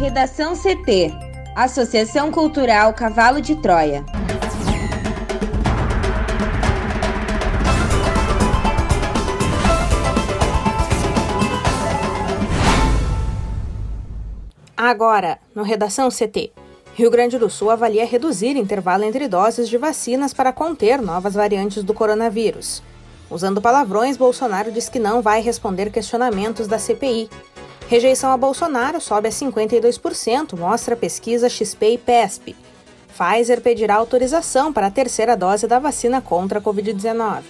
Redação CT Associação Cultural Cavalo de Troia. Agora, no Redação CT. Rio Grande do Sul avalia reduzir intervalo entre doses de vacinas para conter novas variantes do coronavírus. Usando palavrões, Bolsonaro diz que não vai responder questionamentos da CPI. Rejeição a Bolsonaro sobe a 52%, mostra a pesquisa XP e PESP. Pfizer pedirá autorização para a terceira dose da vacina contra a Covid-19.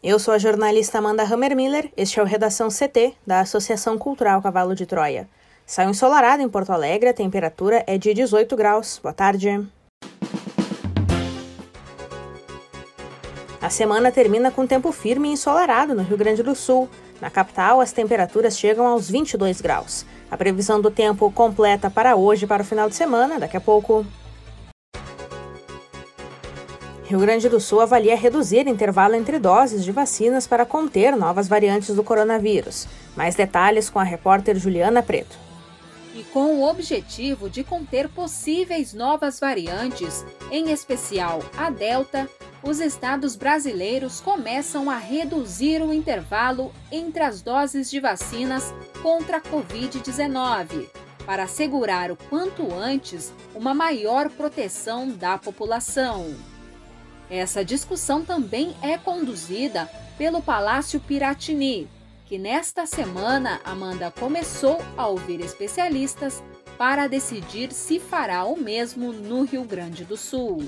Eu sou a jornalista Amanda Hammermiller, este é o Redação CT, da Associação Cultural Cavalo de Troia. Saiu ensolarado em Porto Alegre, a temperatura é de 18 graus. Boa tarde. A semana termina com tempo firme e ensolarado no Rio Grande do Sul. Na capital, as temperaturas chegam aos 22 graus. A previsão do tempo completa para hoje para o final de semana, daqui a pouco. Rio Grande do Sul avalia reduzir intervalo entre doses de vacinas para conter novas variantes do coronavírus. Mais detalhes com a repórter Juliana Preto. E com o objetivo de conter possíveis novas variantes, em especial a Delta, os estados brasileiros começam a reduzir o intervalo entre as doses de vacinas contra a Covid-19, para assegurar o quanto antes uma maior proteção da população. Essa discussão também é conduzida pelo Palácio Piratini, que nesta semana Amanda começou a ouvir especialistas para decidir se fará o mesmo no Rio Grande do Sul.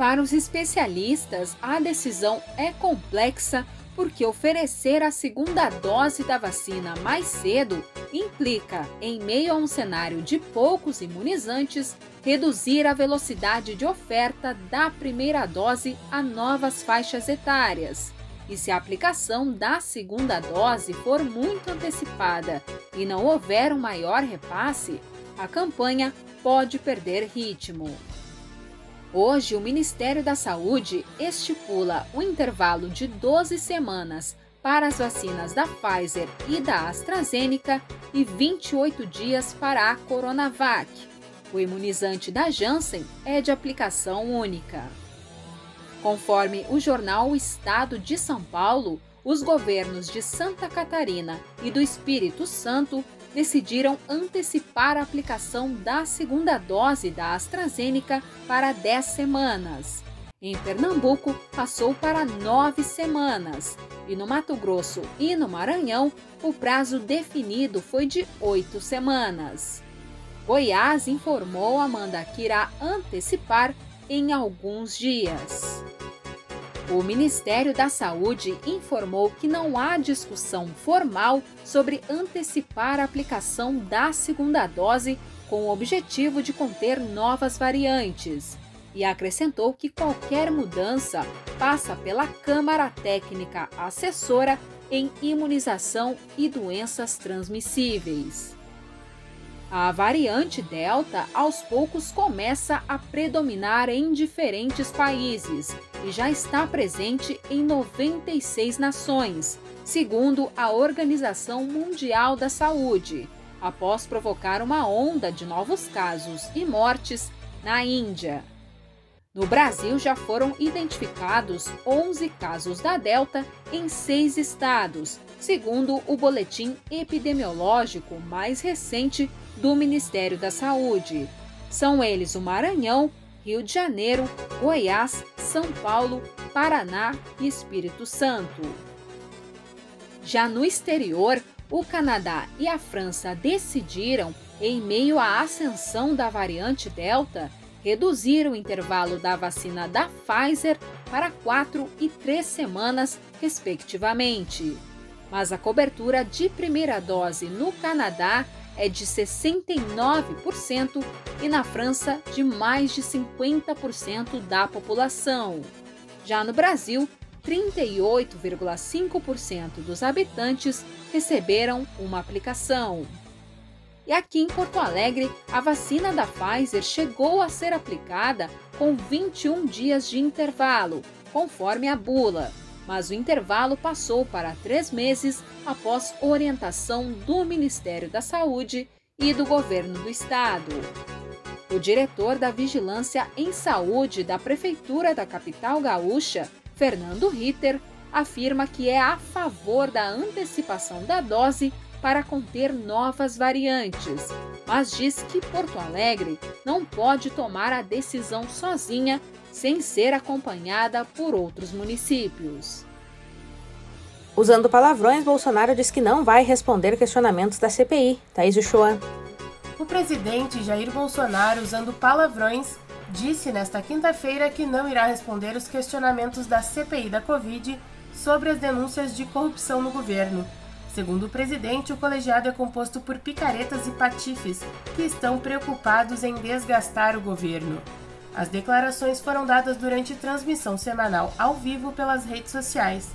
Para os especialistas, a decisão é complexa porque oferecer a segunda dose da vacina mais cedo implica, em meio a um cenário de poucos imunizantes, reduzir a velocidade de oferta da primeira dose a novas faixas etárias. E se a aplicação da segunda dose for muito antecipada e não houver um maior repasse, a campanha pode perder ritmo. Hoje, o Ministério da Saúde estipula o intervalo de 12 semanas para as vacinas da Pfizer e da AstraZeneca e 28 dias para a Coronavac. O imunizante da Janssen é de aplicação única. Conforme o jornal O Estado de São Paulo, os governos de Santa Catarina e do Espírito Santo decidiram antecipar a aplicação da segunda dose da AstraZeneca para 10 semanas. Em Pernambuco, passou para nove semanas. E no Mato Grosso e no Maranhão, o prazo definido foi de oito semanas. Goiás informou Amanda que irá antecipar em alguns dias. O Ministério da Saúde informou que não há discussão formal sobre antecipar a aplicação da segunda dose com o objetivo de conter novas variantes. E acrescentou que qualquer mudança passa pela Câmara Técnica Assessora em Imunização e Doenças Transmissíveis. A variante Delta aos poucos começa a predominar em diferentes países e já está presente em 96 nações, segundo a Organização Mundial da Saúde, após provocar uma onda de novos casos e mortes na Índia. No Brasil já foram identificados 11 casos da Delta em seis estados, segundo o boletim epidemiológico mais recente do Ministério da Saúde. São eles o Maranhão, Rio de Janeiro, Goiás, São Paulo, Paraná e Espírito Santo. Já no exterior, o Canadá e a França decidiram, em meio à ascensão da variante Delta, reduzir o intervalo da vacina da Pfizer para quatro e três semanas, respectivamente. Mas a cobertura de primeira dose no Canadá é de 69% e na França de mais de 50% da população. Já no Brasil, 38,5% dos habitantes receberam uma aplicação. E aqui em Porto Alegre, a vacina da Pfizer chegou a ser aplicada com 21 dias de intervalo, conforme a bula. Mas o intervalo passou para três meses após orientação do Ministério da Saúde e do governo do estado. O diretor da Vigilância em Saúde da Prefeitura da capital gaúcha, Fernando Ritter, afirma que é a favor da antecipação da dose para conter novas variantes, mas diz que Porto Alegre não pode tomar a decisão sozinha sem ser acompanhada por outros municípios. Usando palavrões, Bolsonaro diz que não vai responder questionamentos da CPI. Thaís Uchoa. O presidente Jair Bolsonaro, usando palavrões, disse nesta quinta-feira que não irá responder os questionamentos da CPI da Covid sobre as denúncias de corrupção no governo. Segundo o presidente, o colegiado é composto por picaretas e patifes que estão preocupados em desgastar o governo. As declarações foram dadas durante transmissão semanal ao vivo pelas redes sociais.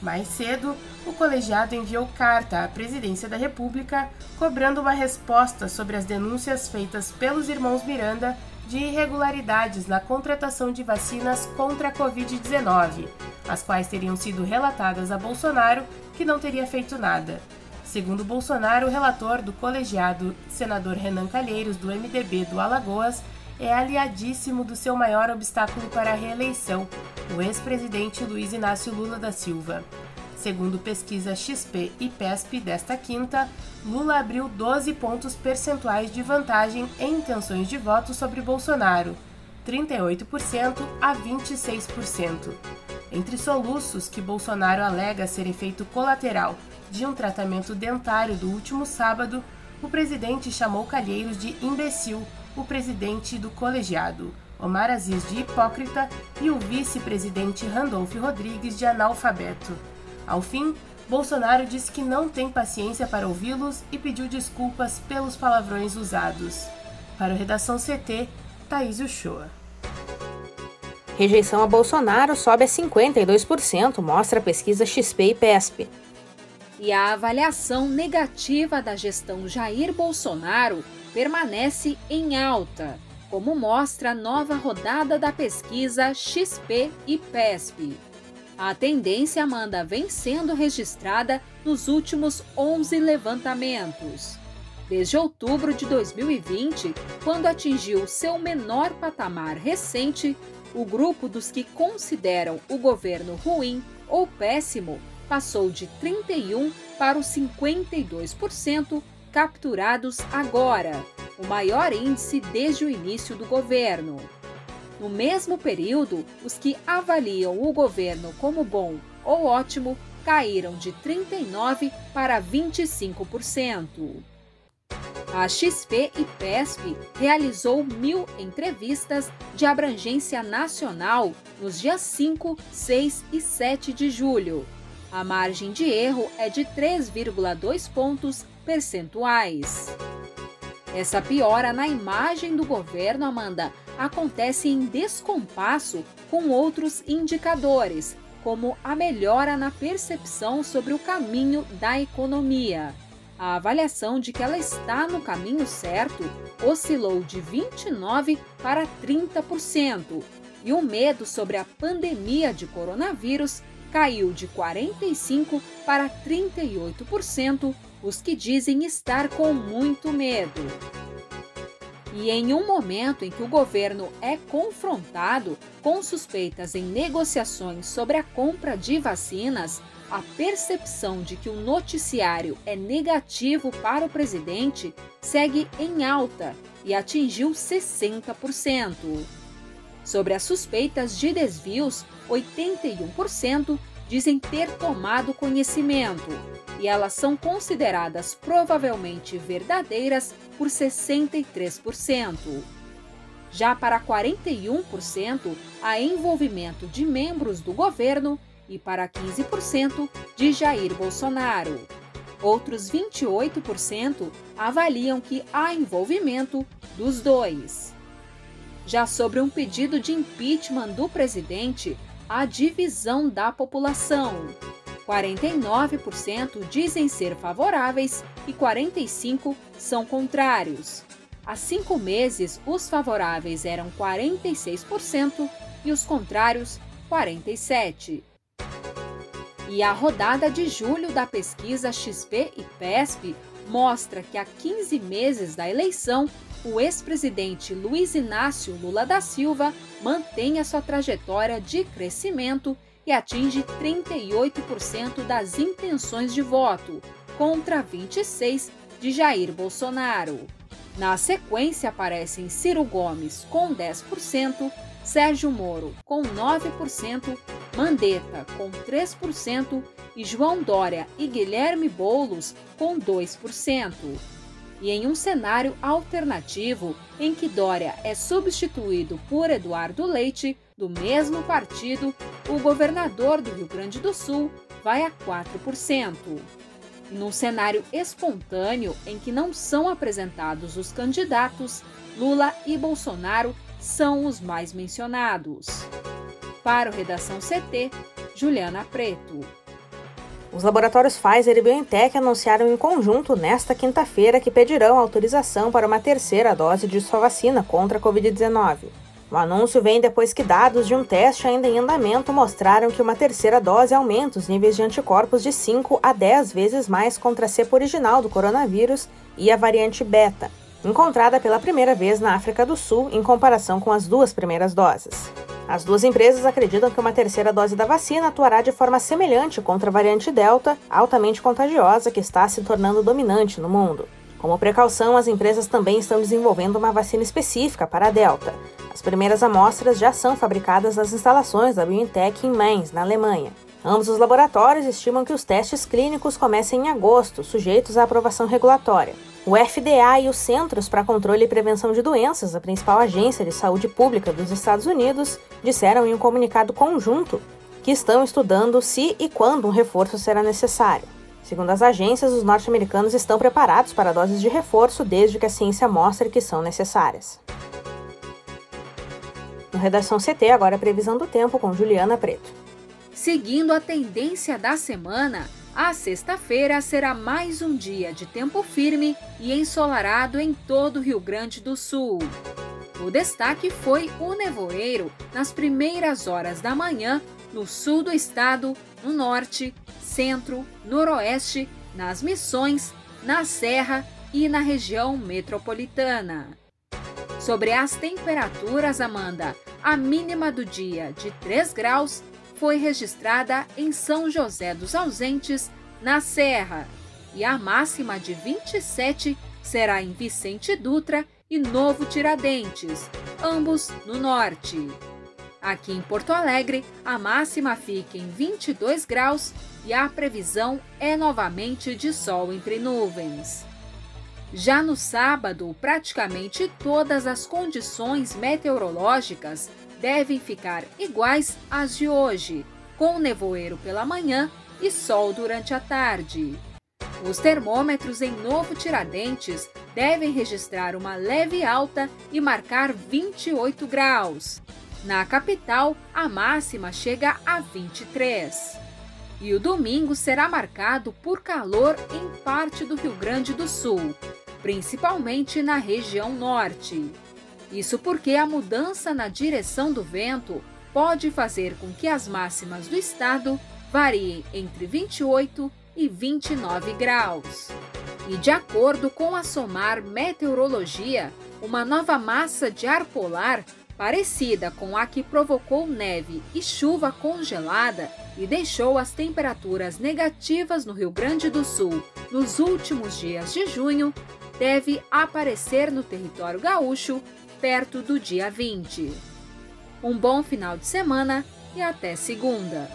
Mais cedo, o colegiado enviou carta à Presidência da República cobrando uma resposta sobre as denúncias feitas pelos irmãos Miranda de irregularidades na contratação de vacinas contra a Covid-19, as quais teriam sido relatadas a Bolsonaro, que não teria feito nada. Segundo Bolsonaro, o relator do colegiado, senador Renan Calheiros, do MDB do Alagoas, é aliadíssimo do seu maior obstáculo para a reeleição, o ex-presidente Luiz Inácio Lula da Silva. Segundo pesquisa XP e PESP desta quinta, Lula abriu 12 pontos percentuais de vantagem em intenções de voto sobre Bolsonaro, 38% a 26%. Entre soluços que Bolsonaro alega ser efeito colateral de um tratamento dentário do último sábado, o presidente chamou Calheiros de imbecil, o presidente do colegiado, Omar Aziz de hipócrita e o vice-presidente Randolph Rodrigues de analfabeto. Ao fim, Bolsonaro disse que não tem paciência para ouvi-los e pediu desculpas pelos palavrões usados. Para o Redação CT, Thaís Uchoa. Rejeição a Bolsonaro sobe a 52%, mostra a pesquisa XP e PESP. E a avaliação negativa da gestão Jair Bolsonaro permanece em alta, como mostra a nova rodada da pesquisa XP e PESP. A tendência Amanda vem sendo registrada nos últimos 11 levantamentos. Desde outubro de 2020, quando atingiu seu menor patamar recente, o grupo dos que consideram o governo ruim ou péssimo passou de 31 para os 52% capturados agora, o maior índice desde o início do governo. No mesmo período, os que avaliam o governo como bom ou ótimo caíram de 39% para 25%. A XP e PESP realizou mil entrevistas de abrangência nacional nos dias 5, 6 e 7 de julho. A margem de erro é de 3,2 pontos percentuais. Essa piora na imagem do governo, Amanda, acontece em descompasso com outros indicadores, como a melhora na percepção sobre o caminho da economia. A avaliação de que ela está no caminho certo oscilou de 29% para 30%, e o medo sobre a pandemia de coronavírus caiu de 45% para 38%, os que dizem estar com muito medo. E em um momento em que o governo é confrontado com suspeitas em negociações sobre a compra de vacinas, a percepção de que o noticiário é negativo para o presidente segue em alta e atingiu 60%. Sobre as suspeitas de desvios, 81% dizem ter tomado conhecimento, e elas são consideradas provavelmente verdadeiras por 63%. Já para 41%, há envolvimento de membros do governo e para 15% de Jair Bolsonaro. Outros 28% avaliam que há envolvimento dos dois. Já sobre um pedido de impeachment do presidente, há divisão da população. 49% dizem ser favoráveis e 45% são contrários. Há cinco meses, os favoráveis eram 46% e os contrários, 47%. E a rodada de julho da pesquisa XP e PESP mostra que há 15 meses da eleição, o ex-presidente Luiz Inácio Lula da Silva mantém a sua trajetória de crescimento e atinge 38% das intenções de voto, contra 26% de Jair Bolsonaro. Na sequência aparecem Ciro Gomes com 10%, Sérgio Moro com 9%, Mandetta com 3% e João Dória e Guilherme Boulos com 2%. E em um cenário alternativo em que Dória é substituído por Eduardo Leite, do mesmo partido, o governador do Rio Grande do Sul vai a 4%. E num cenário espontâneo em que não são apresentados os candidatos, Lula e Bolsonaro são os mais mencionados. Para o Redação CT, Juliana Preto. Os laboratórios Pfizer e BioNTech anunciaram em conjunto nesta quinta-feira que pedirão autorização para uma terceira dose de sua vacina contra a Covid-19. O anúncio vem depois que dados de um teste ainda em andamento mostraram que uma terceira dose aumenta os níveis de anticorpos de 5 a 10 vezes mais contra a cepa original do coronavírus e a variante beta, encontrada pela primeira vez na África do Sul em comparação com as duas primeiras doses. As duas empresas acreditam que uma terceira dose da vacina atuará de forma semelhante contra a variante Delta, altamente contagiosa, que está se tornando dominante no mundo. Como precaução, as empresas também estão desenvolvendo uma vacina específica para a Delta. As primeiras amostras já são fabricadas nas instalações da BioNTech em Mainz, na Alemanha. Ambos os laboratórios estimam que os testes clínicos comecem em agosto, sujeitos à aprovação regulatória. O FDA e os Centros para Controle e Prevenção de Doenças, a principal agência de saúde pública dos Estados Unidos, disseram em um comunicado conjunto que estão estudando se e quando um reforço será necessário. Segundo as agências, os norte-americanos estão preparados para doses de reforço desde que a ciência mostre que são necessárias. No Redação CT, agora a previsão do tempo com Juliana Preto. Seguindo a tendência da semana, a sexta-feira será mais um dia de tempo firme e ensolarado em todo o Rio Grande do Sul. O destaque foi o nevoeiro nas primeiras horas da manhã no sul do estado, no norte, centro, noroeste, nas Missões, na Serra e na região metropolitana. Sobre as temperaturas, Amanda, a mínima do dia de 3 graus foi registrada em São José dos Ausentes, na Serra, e a máxima de 27 será em Vicente Dutra e Novo Tiradentes, ambos no norte. Aqui em Porto Alegre, a máxima fica em 22 graus e a previsão é novamente de sol entre nuvens. Já no sábado, praticamente todas as condições meteorológicas devem ficar iguais às de hoje, com nevoeiro pela manhã e sol durante a tarde. Os termômetros em Novo Tiradentes devem registrar uma leve alta e marcar 28 graus. Na capital, a máxima chega a 23. E o domingo será marcado por calor em parte do Rio Grande do Sul, principalmente na região norte. Isso porque a mudança na direção do vento pode fazer com que as máximas do estado variem entre 28 e 29 graus. E de acordo com a SOMAR Meteorologia, uma nova massa de ar polar, parecida com a que provocou neve e chuva congelada e deixou as temperaturas negativas no Rio Grande do Sul nos últimos dias de junho, deve aparecer no território gaúcho perto do dia 20. Um bom final de semana e até segunda.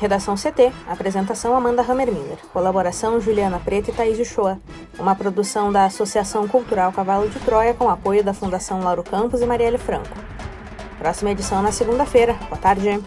Redação CT. Apresentação Amanda Hammermiller. Colaboração Juliana Preta e Thaís Uchoa. Uma produção da Associação Cultural Cavalo de Troia com apoio da Fundação Lauro Campos e Marielle Franco. Próxima edição na segunda-feira. Boa tarde.